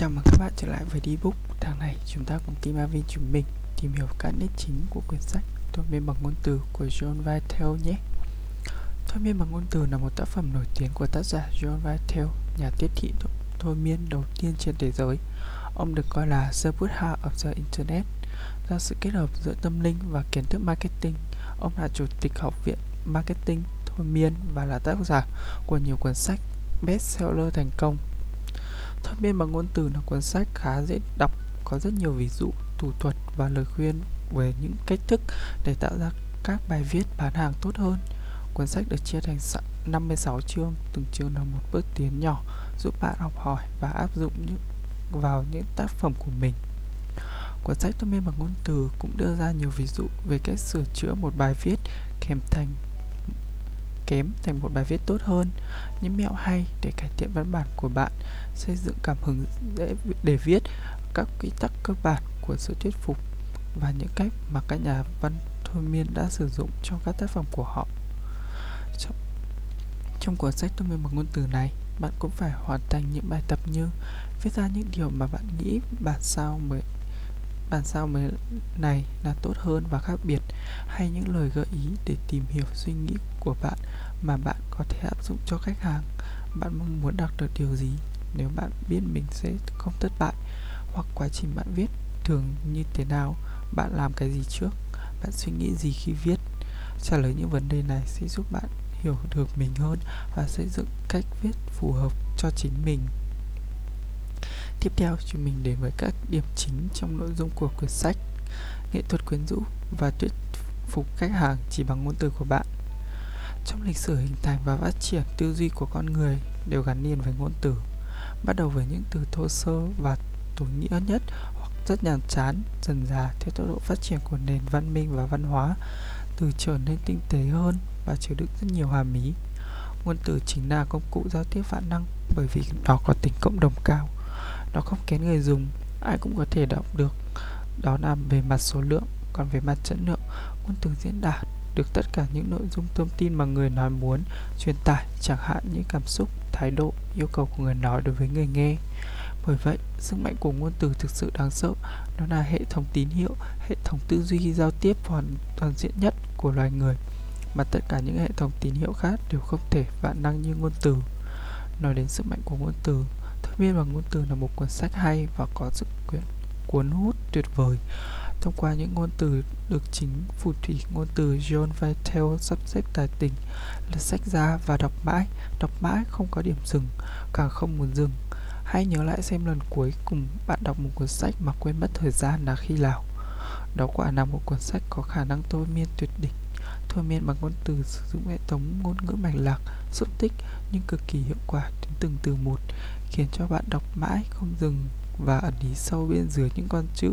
Chào mừng các bạn trở lại với Dbook. Tháng này chúng ta cùng team Avin chúng mình tìm hiểu các nét chính của quyển sách Thôi miên bằng ngôn từ của John Vitale nhé. Thôi miên bằng ngôn từ là một tác phẩm nổi tiếng của tác giả John Vitale, nhà tiết thị thôi miên đầu tiên trên thế giới. Ông được coi là The Buddha of the Internet. Do sự kết hợp giữa tâm linh và kiến thức marketing, ông là chủ tịch học viện marketing thôi miên và là tác giả của nhiều cuốn sách bestseller thành công Thôi miên bằng ngôn từ là cuốn sách khá dễ đọc, có rất nhiều ví dụ, thủ thuật và lời khuyên về những cách thức để tạo ra các bài viết bán hàng tốt hơn. Cuốn sách được chia thành 56 chương, từng chương là một bước tiến nhỏ giúp bạn học hỏi và áp dụng những vào những tác phẩm của mình. Cuốn sách Thôi miên bằng ngôn từ cũng đưa ra nhiều ví dụ về cách sửa chữa một bài viết kèm thành kém thành một bài viết tốt hơn những mẹo hay để cải thiện văn bản của bạn xây dựng cảm hứng dễ để viết các quy tắc cơ bản của sự thuyết phục và những cách mà các nhà văn thôi miên đã sử dụng trong các tác phẩm của họ. Trong, trong cuốn sách thôi miên bằng ngôn từ này bạn cũng phải hoàn thành những bài tập như viết ra những điều mà bạn nghĩ bản sao mới bản sao mới này là tốt hơn và khác biệt? Hay những lời gợi ý để tìm hiểu suy nghĩ của bạn mà bạn có thể áp dụng cho khách hàng? Bạn mong muốn đạt được điều gì? Nếu bạn biết mình sẽ không thất bại, hoặc quá trình bạn viết thường như thế nào, bạn làm cái gì trước? Bạn suy nghĩ gì khi viết? Trả lời những vấn đề này sẽ giúp bạn hiểu được mình hơn và xây dựng cách viết phù hợp cho chính mình tiếp theo, chúng mình đến với các điểm chính trong nội dung của quyển sách nghệ thuật quyến rũ và thuyết phục khách hàng chỉ bằng ngôn từ của bạn. Trong lịch sử hình thành và phát triển, tư duy của con người đều gắn liền với ngôn từ, bắt đầu với những từ thô sơ và tối nghĩa nhất hoặc rất nhàm chán, dần dà theo tốc độ phát triển của nền văn minh và văn hóa, từ trở nên tinh tế hơn và chứa đựng rất nhiều hàm ý. Ngôn từ chính là công cụ giao tiếp vạn năng bởi vì nó có tính cộng đồng cao nó không kén người dùng, ai cũng có thể đọc được. Đó là về mặt số lượng, còn về mặt chất lượng, ngôn từ diễn đạt được tất cả những nội dung thông tin mà người nói muốn, truyền tải, chẳng hạn những cảm xúc, thái độ, yêu cầu của người nói đối với người nghe. Bởi vậy, sức mạnh của ngôn từ thực sự đáng sợ. Nó là hệ thống tín hiệu, hệ thống tư duy giao tiếp hoàn toàn diện nhất của loài người, mà tất cả những hệ thống tín hiệu khác đều không thể vạn năng như ngôn từ. Nói đến sức mạnh của ngôn từ thôi miên bằng ngôn từ là một cuốn sách hay và có sức quyển cuốn hút tuyệt vời. Thông qua những ngôn từ được chính phù thủy, ngôn từ John Vitale sắp xếp tài tình lật sách ra và đọc mãi. Đọc mãi không có điểm dừng, càng không muốn dừng. Hãy nhớ lại xem lần cuối cùng bạn đọc một cuốn sách mà quên mất thời gian là khi nào. Đó quả là một cuốn sách có khả năng thôi miên tuyệt đỉnh thôi miên bằng ngôn từ sử dụng hệ thống ngôn ngữ mạch lạc, xúc tích nhưng cực kỳ hiệu quả đến từng từ một, khiến cho bạn đọc mãi không dừng và ẩn ý sâu bên dưới những con chữ.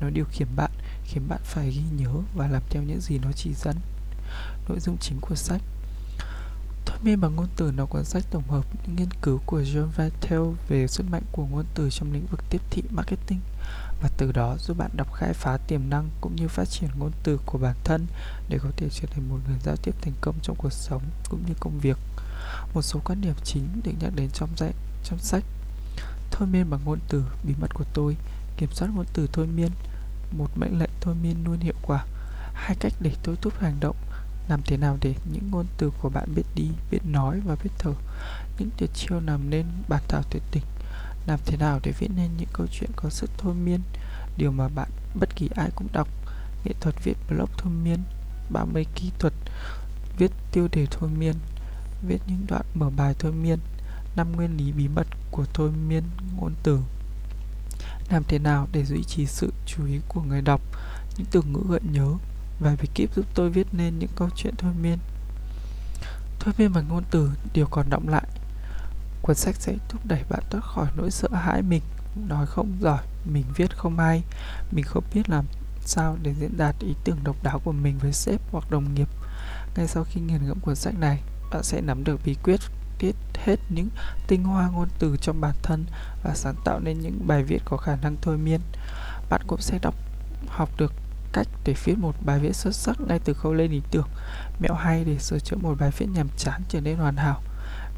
Nó điều khiển bạn, khiến bạn phải ghi nhớ và làm theo những gì nó chỉ dẫn. Nội dung chính của sách Thôi bằng ngôn từ là cuốn sách tổng hợp những nghiên cứu của John Vattel về sức mạnh của ngôn từ trong lĩnh vực tiếp thị marketing và từ đó giúp bạn đọc khai phá tiềm năng cũng như phát triển ngôn từ của bản thân để có thể trở thành một người giao tiếp thành công trong cuộc sống cũng như công việc. Một số quan điểm chính được nhắc đến trong dạy, trong sách Thôi miên bằng ngôn từ, bí mật của tôi, Kiểm soát ngôn từ thôi miên, Một mệnh lệnh thôi miên luôn hiệu quả Hai cách để tôi thúc hành động làm thế nào để những ngôn từ của bạn biết đi, biết nói và biết thở? Những tuyệt chiêu làm nên bản thảo tuyệt đỉnh Làm thế nào để viết nên những câu chuyện có sức thôi miên? Điều mà bạn bất kỳ ai cũng đọc. Nghệ thuật viết blog thôi miên. 30 kỹ thuật Viết tiêu đề thôi miên. Viết những đoạn mở bài thôi miên. Năm nguyên lý bí mật của thôi miên ngôn từ. Làm thế nào để duy trì sự chú ý của người đọc? Những từ ngữ gợi nhớ và bí kíp giúp tôi viết nên những câu chuyện thôi miên. Thôi miên bằng ngôn từ, điều còn động lại. Cuốn sách sẽ thúc đẩy bạn thoát khỏi nỗi sợ hãi mình nói không giỏi, mình viết không hay. Mình không biết làm sao để diễn đạt ý tưởng độc đáo của mình với sếp hoặc đồng nghiệp. Ngay sau khi nghiền ngẫm cuốn sách này, bạn sẽ nắm được bí quyết tiết hết những tinh hoa ngôn từ trong bản thân và sáng tạo nên những bài viết có khả năng thôi miên. Bạn cũng sẽ đọc, học được cách để viết một bài viết xuất sắc ngay từ khâu lên ý tưởng, mẹo hay để sửa chữa một bài viết nhàm chán trở nên hoàn hảo.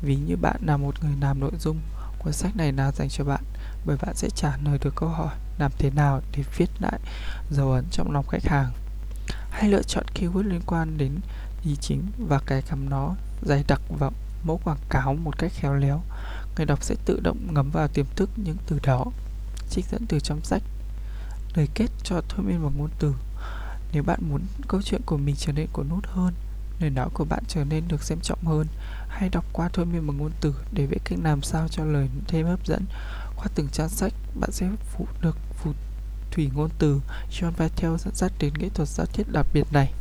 Ví như bạn là một người làm nội dung, cuốn sách này là dành cho bạn. bởi bạn sẽ trả lời được câu hỏi làm thế nào để viết lại dấu ấn trong lòng khách hàng. Hãy lựa chọn keyword liên quan đến ý chính và cài cắm nó dày đặc vào mẫu quảng cáo một cách khéo léo. Người đọc sẽ tự động ngấm vào tiềm thức những từ đó. Trích dẫn từ trong sách Lời kết cho thôi miên bằng ngôn từ. Nếu bạn muốn câu chuyện của mình trở nên cuốn hút hơn, lời nói của bạn trở nên được xem trọng hơn, hãy đọc qua thôi miên bằng ngôn từ để biết cách làm sao cho lời thêm hấp dẫn. Qua từng trang sách, bạn sẽ phụ được phụ thủy ngôn từ John Vitale dẫn dắt đến nghệ thuật giao tiếp đặc biệt này.